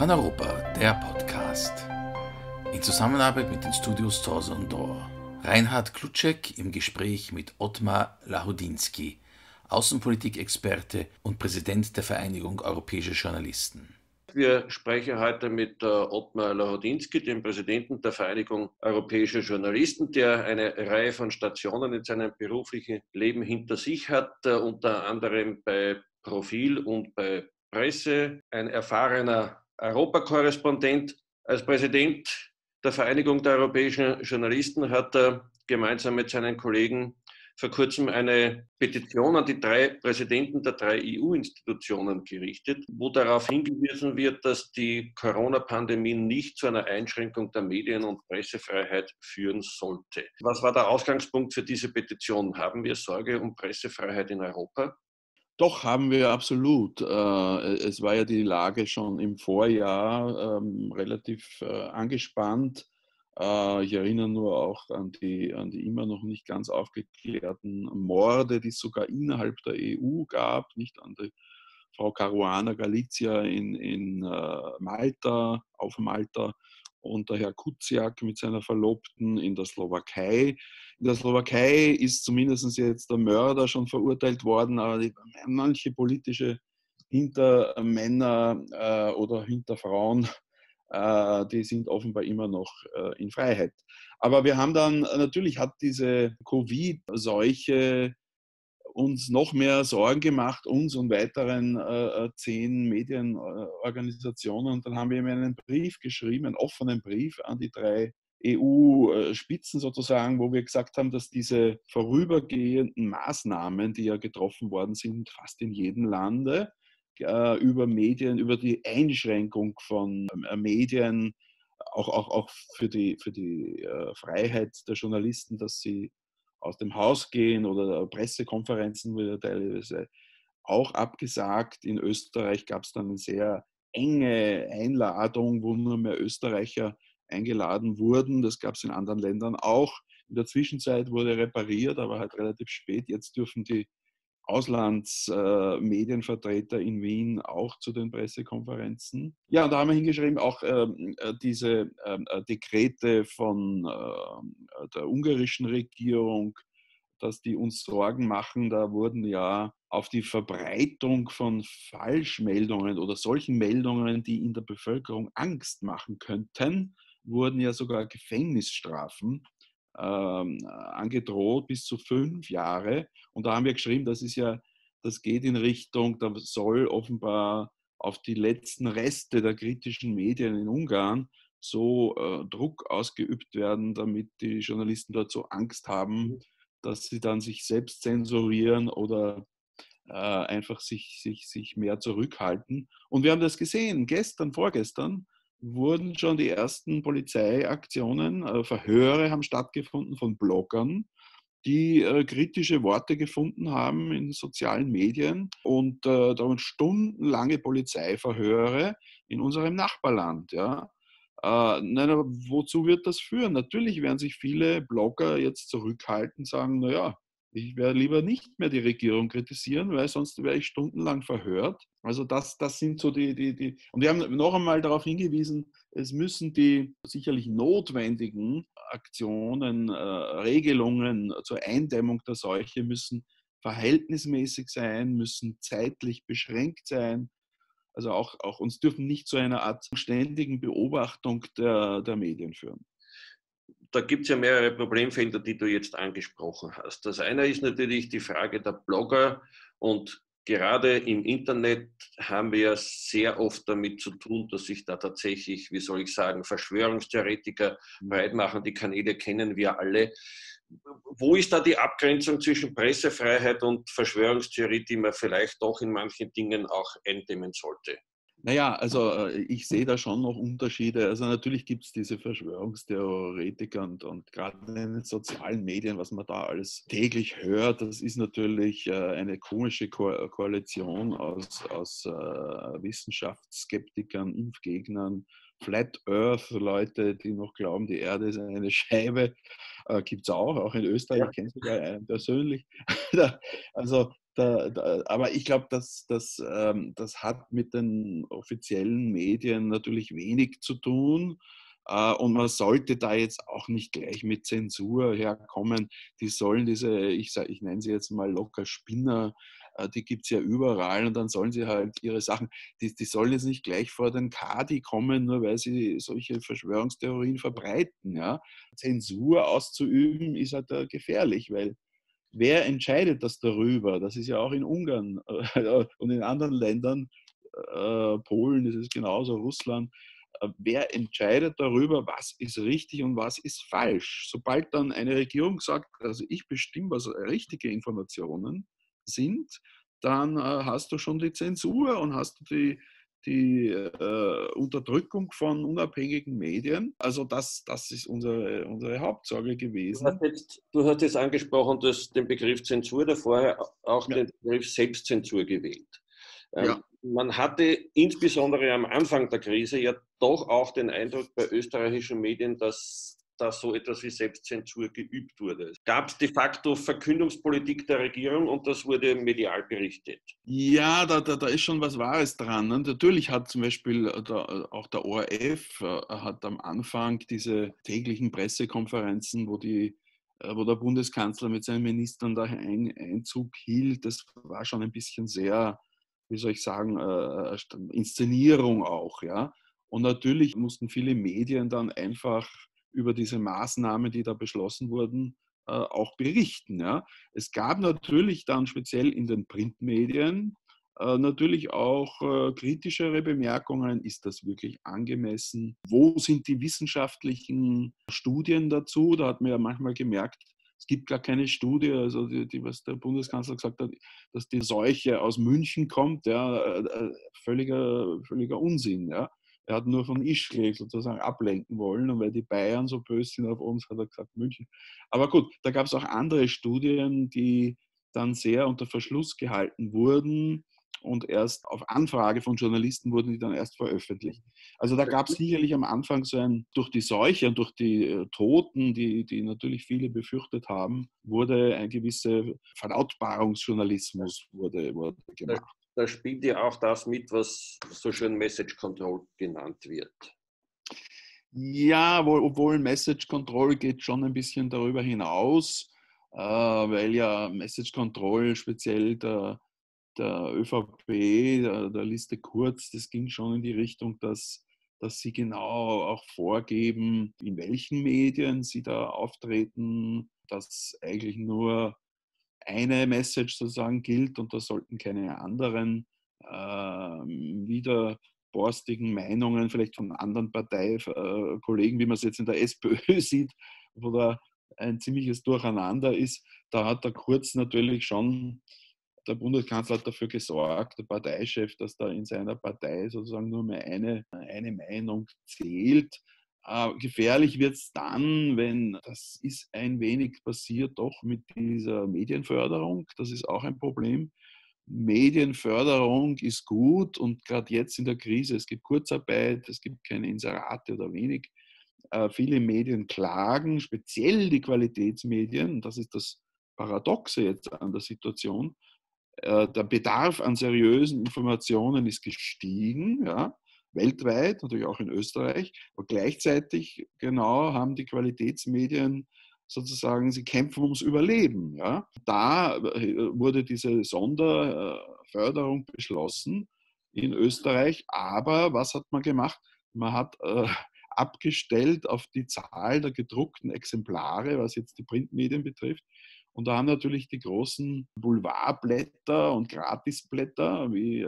Paneuropa, der Podcast. In Zusammenarbeit mit den Studios Torso und Dor. Reinhard Klutschek im Gespräch mit Ottmar Lahudinski, Außenpolitikexperte und Präsident der Vereinigung Europäischer Journalisten. Wir sprechen heute mit äh, Ottmar Lahudinski, dem Präsidenten der Vereinigung Europäischer Journalisten, der eine Reihe von Stationen in seinem beruflichen Leben hinter sich hat, äh, unter anderem bei Profil und bei Presse, ein erfahrener Europakorrespondent. Als Präsident der Vereinigung der europäischen Journalisten hat er gemeinsam mit seinen Kollegen vor kurzem eine Petition an die drei Präsidenten der drei EU-Institutionen gerichtet, wo darauf hingewiesen wird, dass die Corona-Pandemie nicht zu einer Einschränkung der Medien- und Pressefreiheit führen sollte. Was war der Ausgangspunkt für diese Petition? Haben wir Sorge um Pressefreiheit in Europa? Doch, haben wir absolut. Äh, es war ja die Lage schon im Vorjahr ähm, relativ äh, angespannt. Äh, ich erinnere nur auch an die, an die immer noch nicht ganz aufgeklärten Morde, die es sogar innerhalb der EU gab, nicht an die Frau Caruana Galizia in, in Malta, auf Malta und der Herr Kuciak mit seiner Verlobten in der Slowakei. In der Slowakei ist zumindest jetzt der Mörder schon verurteilt worden, aber die, manche politische Hintermänner äh, oder Hinterfrauen, äh, die sind offenbar immer noch äh, in Freiheit. Aber wir haben dann, natürlich hat diese Covid-Seuche uns noch mehr Sorgen gemacht, uns und weiteren äh, äh zehn Medienorganisationen. Und dann haben wir ihm einen Brief geschrieben, einen offenen Brief an die drei EU-Spitzen sozusagen, wo wir gesagt haben, dass diese vorübergehenden Maßnahmen, die ja getroffen worden sind, fast in jedem Lande, äh, über Medien, über die Einschränkung von äh, Medien, auch, auch, auch für die, für die äh, Freiheit der Journalisten, dass sie aus dem Haus gehen oder Pressekonferenzen wurde teilweise auch abgesagt. In Österreich gab es dann eine sehr enge Einladung, wo nur mehr Österreicher eingeladen wurden. Das gab es in anderen Ländern auch. In der Zwischenzeit wurde repariert, aber halt relativ spät. Jetzt dürfen die Auslandsmedienvertreter äh, in Wien auch zu den Pressekonferenzen. Ja, da haben wir hingeschrieben, auch ähm, äh, diese ähm, äh, Dekrete von äh, der ungarischen Regierung, dass die uns Sorgen machen. Da wurden ja auf die Verbreitung von Falschmeldungen oder solchen Meldungen, die in der Bevölkerung Angst machen könnten, wurden ja sogar Gefängnisstrafen ähm, angedroht bis zu fünf Jahre. Und da haben wir geschrieben, das ist ja, das geht in Richtung, da soll offenbar auf die letzten Reste der kritischen Medien in Ungarn so äh, Druck ausgeübt werden, damit die Journalisten dort so Angst haben, mhm. dass sie dann sich selbst zensurieren oder äh, einfach sich, sich, sich mehr zurückhalten. Und wir haben das gesehen, gestern, vorgestern, wurden schon die ersten Polizeiaktionen, äh, Verhöre haben stattgefunden von Bloggern, die äh, kritische Worte gefunden haben in sozialen Medien und äh, waren stundenlange Polizeiverhöre in unserem Nachbarland. Ja. Äh, nein, aber wozu wird das führen? Natürlich werden sich viele Blogger jetzt zurückhalten, sagen, naja, ich werde lieber nicht mehr die Regierung kritisieren, weil sonst wäre ich stundenlang verhört. Also das, das sind so die, die, die. Und wir haben noch einmal darauf hingewiesen, es müssen die sicherlich notwendigen Aktionen, äh, Regelungen zur Eindämmung der Seuche müssen verhältnismäßig sein, müssen zeitlich beschränkt sein. Also auch, auch uns dürfen nicht zu einer Art ständigen Beobachtung der, der Medien führen da gibt es ja mehrere Problemfelder, die du jetzt angesprochen hast. Das eine ist natürlich die Frage der Blogger und gerade im Internet haben wir ja sehr oft damit zu tun, dass sich da tatsächlich, wie soll ich sagen, Verschwörungstheoretiker mhm. breit machen. Die Kanäle kennen wir alle. Wo ist da die Abgrenzung zwischen Pressefreiheit und Verschwörungstheorie, die man vielleicht doch in manchen Dingen auch eindämmen sollte? Naja, also äh, ich sehe da schon noch Unterschiede. Also natürlich gibt es diese Verschwörungstheoretiker und, und gerade in den sozialen Medien, was man da alles täglich hört, das ist natürlich äh, eine komische Ko Koalition aus, aus äh, Wissenschaftsskeptikern, Impfgegnern, Flat Earth Leute, die noch glauben, die Erde ist eine Scheibe, äh, gibt es auch, auch in Österreich, ja. ich kenne sogar einen persönlich. also da, da, aber ich glaube, dass, dass, ähm, das hat mit den offiziellen Medien natürlich wenig zu tun. Äh, und man sollte da jetzt auch nicht gleich mit Zensur herkommen. Die sollen diese, ich, ich nenne sie jetzt mal locker Spinner, äh, die gibt es ja überall und dann sollen sie halt ihre Sachen, die, die sollen jetzt nicht gleich vor den Kadi kommen, nur weil sie solche Verschwörungstheorien verbreiten. Ja? Zensur auszuüben ist halt gefährlich, weil wer entscheidet das darüber? Das ist ja auch in Ungarn äh, und in anderen Ländern, äh, Polen ist es genauso, Russland, äh, wer entscheidet darüber, was ist richtig und was ist falsch? Sobald dann eine Regierung sagt, also ich bestimme, was richtige Informationen sind, dann hast du schon die Zensur und hast du die, die äh, Unterdrückung von unabhängigen Medien. Also das, das ist unsere, unsere Hauptsorge gewesen. Du hast jetzt, du hast jetzt angesprochen, dass den Begriff Zensur, vorher auch ja. den Begriff Selbstzensur gewählt. Ähm, ja. Man hatte insbesondere am Anfang der Krise ja doch auch den Eindruck bei österreichischen Medien, dass da so etwas wie Selbstzensur geübt wurde. Es gab de facto Verkündungspolitik der Regierung und das wurde medial berichtet. Ja, da, da, da ist schon was Wahres dran. Ne? Natürlich hat zum Beispiel äh, der, äh, auch der ORF äh, hat am Anfang diese täglichen Pressekonferenzen, wo die wo der Bundeskanzler mit seinen Ministern da ein, Einzug hielt, das war schon ein bisschen sehr, wie soll ich sagen, Inszenierung auch, ja. Und natürlich mussten viele Medien dann einfach über diese Maßnahmen, die da beschlossen wurden, äh, auch berichten. Es gab natürlich dann speziell in den Printmedien äh, natürlich auch äh, kritischere Bemerkungen. Ist das wirklich angemessen? Wo sind die wissenschaftlichen Studien dazu? Da hat man ja manchmal gemerkt, es gibt gar keine Studie, also die, die, was der Bundeskanzler gesagt hat, dass die Seuche aus München kommt, ja, völliger, völliger Unsinn. Ja. Er hat nur von Ischgl sozusagen ablenken wollen und weil die Bayern so böse sind auf uns, hat er gesagt München. Aber gut, da gab es auch andere Studien, die dann sehr unter Verschluss gehalten wurden und erst auf Anfrage von Journalisten wurden die dann erst veröffentlicht. Also da gab es sicherlich am Anfang so ein, durch die Seuche und durch die äh, Toten, die, die natürlich viele befürchtet haben, wurde ein gewisser Verlautbarungsjournalismus wurde, wurde gemacht da spielt ja auch das mit, was so schön Message Control genannt wird. Ja, obwohl Message Control geht schon ein bisschen darüber hinaus, äh, weil ja Message Control speziell der, der ÖVP, der, der Liste Kurz, das ging schon in die Richtung, dass, dass sie genau auch vorgeben, in welchen Medien sie da auftreten, dass eigentlich nur eine Message sozusagen gilt und da sollten keine anderen äh, wieder borstigen Meinungen vielleicht von anderen Parteikollegen, wie man es jetzt in der SPÖ sieht, wo da ein ziemliches Durcheinander ist. Da hat der Kurz natürlich schon, der Bundeskanzler hat dafür gesorgt, der Parteichef, dass da in seiner Partei sozusagen nur mehr eine, eine Meinung zählt. Äh, gefährlich wird es dann, wenn das ist ein wenig passiert doch mit dieser Medienförderung. Das ist auch ein Problem. Medienförderung ist gut und gerade jetzt in der Krise, es gibt Kurzarbeit, es gibt keine Inserate oder wenig. Äh, viele Medien klagen, speziell die Qualitätsmedien, das ist das Paradoxe jetzt an der Situation. Äh, der Bedarf an seriösen Informationen ist gestiegen. Ja? Weltweit, natürlich auch in Österreich. Aber gleichzeitig genau haben die Qualitätsmedien sozusagen, sie kämpfen ums Überleben. Ja. Da äh, wurde diese Sonderförderung beschlossen in Österreich. Aber was hat man gemacht? Man hat äh, abgestellt auf die Zahl der gedruckten Exemplare, was jetzt die Printmedien betrifft. Und da haben natürlich die großen Boulevardblätter und Gratisblätter wie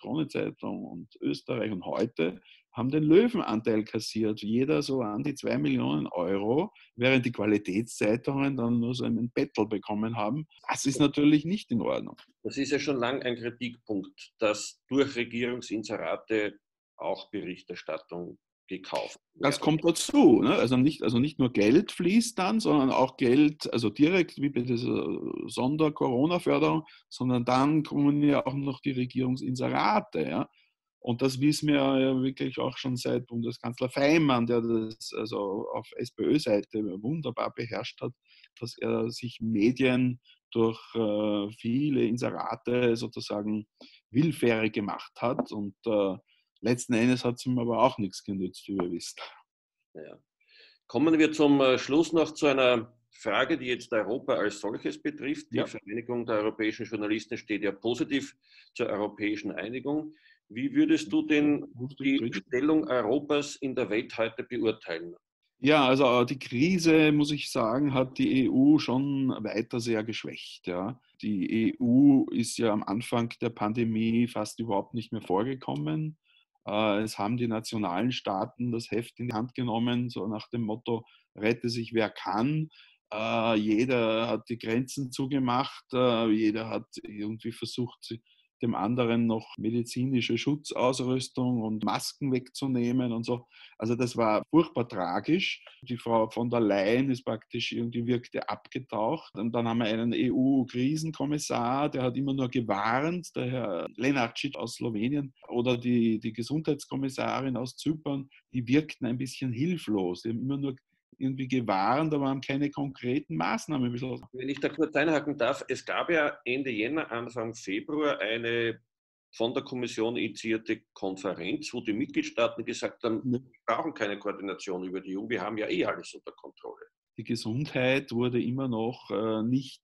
Kronezeitung und Österreich und heute haben den Löwenanteil kassiert, jeder so an die zwei Millionen Euro, während die Qualitätszeitungen dann nur so einen Bettel bekommen haben. Das ist natürlich nicht in Ordnung. Das ist ja schon lange ein Kritikpunkt, dass durch Regierungsinserate auch Berichterstattung gekauft. Das kommt dazu. Ne? Also, nicht, also nicht nur Geld fließt dann, sondern auch Geld, also direkt wie bei dieser Sonder-Corona-Förderung, sondern dann kommen ja auch noch die Regierungsinserate. Ja? Und das wissen wir ja wirklich auch schon seit Bundeskanzler Feimann, der das also auf SPÖ-Seite wunderbar beherrscht hat, dass er sich Medien durch äh, viele Inserate sozusagen willfährig gemacht hat. Und äh, letzten Endes hat es ihm aber auch nichts genützt, wie wir wissen. Ja. Kommen wir zum äh, Schluss noch zu einer Frage, die jetzt Europa als solches betrifft. Die ja. Vereinigung der europäischen Journalisten steht ja positiv zur europäischen Einigung. Wie würdest du denn die Stellung Europas in der Welt heute beurteilen? Ja, also äh, die Krise, muss ich sagen, hat die EU schon weiter sehr geschwächt. Ja. Die EU ist ja am Anfang der Pandemie fast überhaupt nicht mehr vorgekommen. Äh, es haben die nationalen Staaten das Heft in die Hand genommen, so nach dem Motto, rette sich wer kann. Äh, jeder hat die Grenzen zugemacht, jeder hat irgendwie versucht, dem anderen noch medizinische Schutzausrüstung und Masken wegzunehmen und so. Also das war furchtbar tragisch. Die Frau von der Leyen ist praktisch irgendwie wirkte abgetaucht. Und dann haben wir einen EU-Krisenkommissar, der hat immer nur gewarnt, der Herr Lenarcic aus Slowenien oder die, die Gesundheitskommissarin aus Zypern, die wirkten ein bisschen hilflos. Die haben immer nur irgendwie gewarnt, aber haben keine konkreten Maßnahmen. Beschlossen. Wenn ich da kurz einhaken darf, es gab ja Ende Jänner, Anfang Februar eine von der Kommission initiierte Konferenz, wo die Mitgliedstaaten gesagt haben, wir brauchen keine Koordination über die EU, wir haben ja eh alles unter Kontrolle die Gesundheit wurde immer noch äh, nicht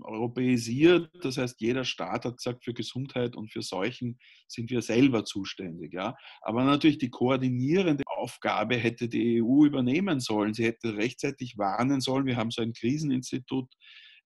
europäisiert. Das heißt, jeder Staat hat gesagt, für Gesundheit und für Seuchen sind wir selber zuständig. Ja? Aber natürlich die koordinierende Aufgabe hätte die EU übernehmen sollen. Sie hätte rechtzeitig warnen sollen. Wir haben so ein Kriseninstitut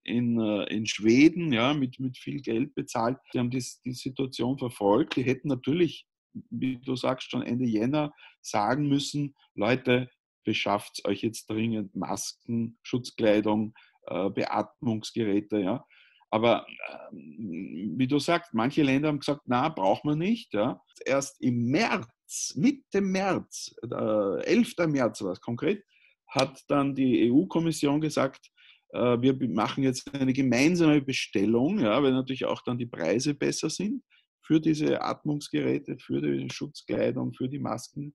in, äh, in Schweden ja, mit, mit viel Geld bezahlt. Die haben die, die Situation verfolgt. Die hätten natürlich wie du sagst, schon Ende Jänner sagen müssen, Leute, beschafft euch jetzt dringend Masken, Schutzkleidung, äh, Beatmungsgeräte. Ja. Aber äh, wie du sagst, manche Länder haben gesagt, na, braucht man nicht. Ja. Erst im März, Mitte März, äh, 11. März war es konkret, hat dann die EU-Kommission gesagt, äh, wir machen jetzt eine gemeinsame Bestellung, ja, weil natürlich auch dann die Preise besser sind für diese Atmungsgeräte, für die Schutzkleidung, für die Masken.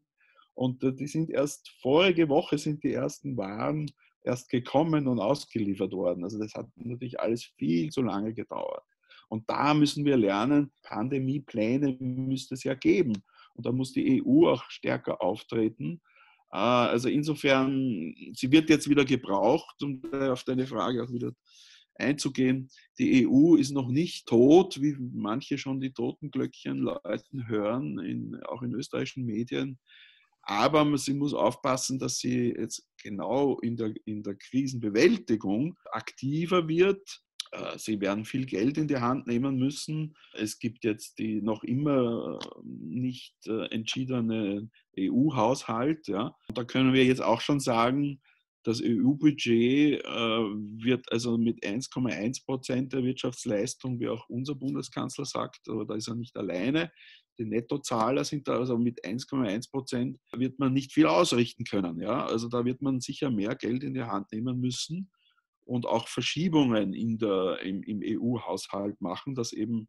Und die sind erst vorige Woche sind die ersten Waren erst gekommen und ausgeliefert worden. Also das hat natürlich alles viel zu lange gedauert. Und da müssen wir lernen, Pandemiepläne müsste es ja geben. Und da muss die EU auch stärker auftreten. Äh, also insofern, sie wird jetzt wieder gebraucht, um auf deine Frage auch wieder einzugehen. Die EU ist noch nicht tot, wie manche schon die Totenglöckchen läuten hören, in, auch in österreichischen Medien. Aber sie muss aufpassen, dass sie jetzt genau in der, in der Krisenbewältigung aktiver wird. Äh, sie werden viel Geld in die Hand nehmen müssen. Es gibt jetzt die noch immer äh, nicht äh, entschiedene EU-Haushalt. Ja. Da können wir jetzt auch schon sagen, das EU-Budget wird also mit 1,1 Prozent der Wirtschaftsleistung, wie auch unser Bundeskanzler sagt, aber da ist er nicht alleine, die Nettozahler sind da, also mit 1,1 Prozent wird man nicht viel ausrichten können. Ja? Also da wird man sicher mehr Geld in die Hand nehmen müssen und auch Verschiebungen in der, im, im EU-Haushalt machen, dass eben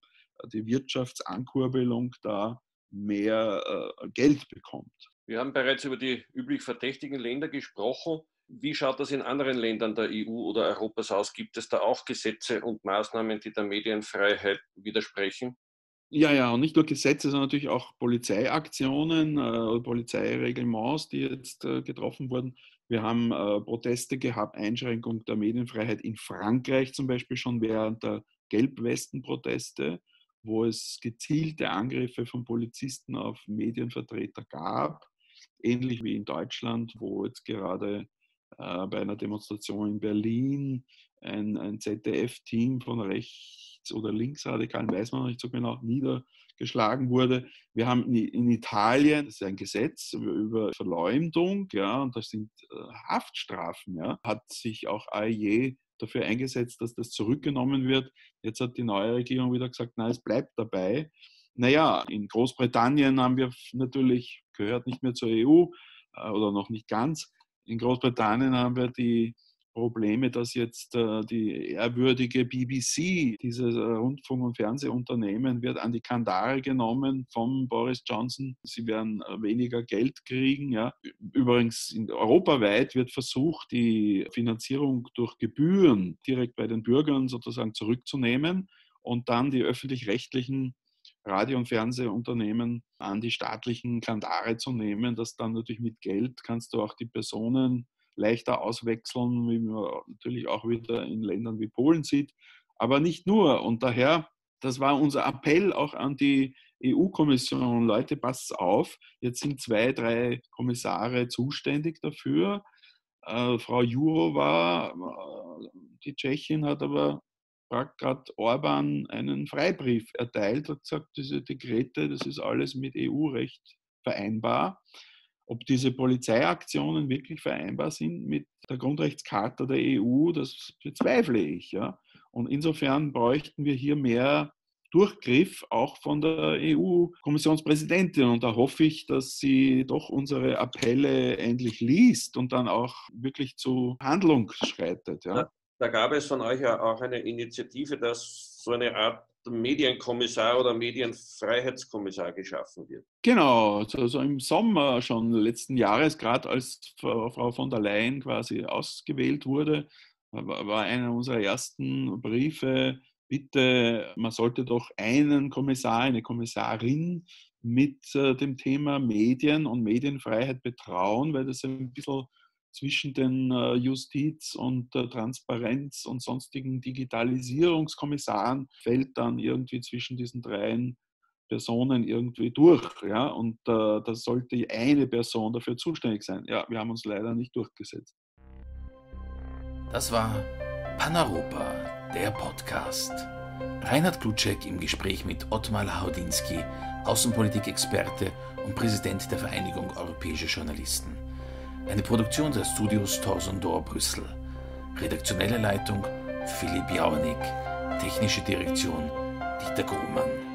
die Wirtschaftsankurbelung da mehr äh, Geld bekommt. Wir haben bereits über die üblich verdächtigen Länder gesprochen. Wie schaut das in anderen Ländern der EU oder Europas aus? Gibt es da auch Gesetze und Maßnahmen, die der Medienfreiheit widersprechen? Ja, ja, und nicht nur Gesetze, sondern natürlich auch Polizeiaktionen, äh, Polizeireglements, die jetzt äh, getroffen wurden. Wir haben äh, Proteste gehabt, Einschränkung der Medienfreiheit in Frankreich zum Beispiel schon während der Gelbwesten-Proteste, wo es gezielte Angriffe von Polizisten auf Medienvertreter gab, ähnlich wie in Deutschland, wo jetzt gerade äh, bei einer Demonstration in Berlin ein, ein ZDF-Team von rechts oder linksradikalen, weiß man noch nicht so genau, niedergeschlagen wurde. Wir haben in Italien, das ist ein Gesetz über Verleumdung, ja, und das sind äh, Haftstrafen, ja, hat sich auch AEJ dafür eingesetzt, dass das zurückgenommen wird. Jetzt hat die neue Regierung wieder gesagt, nein, es bleibt dabei. Naja, in Großbritannien haben wir natürlich, gehört nicht mehr zur EU äh, oder noch nicht ganz. In Großbritannien haben wir die Probleme, dass jetzt äh, die ehrwürdige BBC, dieses äh, Rundfunk- und Fernsehunternehmen, wird an die Kandare genommen von Boris Johnson. Sie werden äh, weniger Geld kriegen. Ja. Übrigens, europaweit wird versucht, die Finanzierung durch Gebühren direkt bei den Bürgern sozusagen zurückzunehmen und dann die öffentlich-rechtlichen Radio- und Fernsehunternehmen an die staatlichen Kandare zu nehmen, dass dann natürlich mit Geld kannst du auch die Personen leichter auswechseln, wie man natürlich auch wieder in Ländern wie Polen sieht. Aber nicht nur. Und daher, das war unser Appell auch an die EU-Kommission. Leute, passt auf, jetzt sind zwei, drei Kommissare zuständig dafür. Äh, Frau Jourova, äh, die Tschechin, hat aber gerade Orban einen Freibrief erteilt, hat gesagt, diese Dekrete, das ist alles mit EU-Recht vereinbar. Ob diese Polizeiaktionen wirklich vereinbar sind mit der Grundrechtscharta der EU, das bezweifle ich. Ja? Und insofern bräuchten wir hier mehr Durchgriff auch von der EU-Kommissionspräsidentin. Und da hoffe ich, dass sie doch unsere Appelle endlich liest und dann auch wirklich zu Handlung schreitet. Ja? Da gab es von euch ja auch eine Initiative, dass so eine Art Medienkommissar oder Medienfreiheitskommissar geschaffen wird. Genau, also im Sommer schon letzten Jahres, gerade als Frau von der Leyen quasi ausgewählt wurde, war einer unserer ersten Briefe, bitte, man sollte doch einen Kommissar, eine Kommissarin mit äh, dem Thema Medien und Medienfreiheit betrauen, weil das ein bisschen zwischen den äh, Justiz- und äh, Transparenz- und sonstigen Digitalisierungskommissaren fällt dann irgendwie zwischen diesen dreien Personen irgendwie durch. Ja? Und äh, da sollte eine Person dafür zuständig sein. Ja, wir haben uns leider nicht durchgesetzt. Das war Paneuropa, der Podcast. Reinhard Klutschek im Gespräch mit Ottmar Lahodinski, Außenpolitik-Experte und Präsident der Vereinigung Europäischer Journalisten. Eine Produktion der Studios Thorson Dor Brüssel. Redaktionelle Leitung Philipp Jauernick. Technische Direktion Dieter Grumann.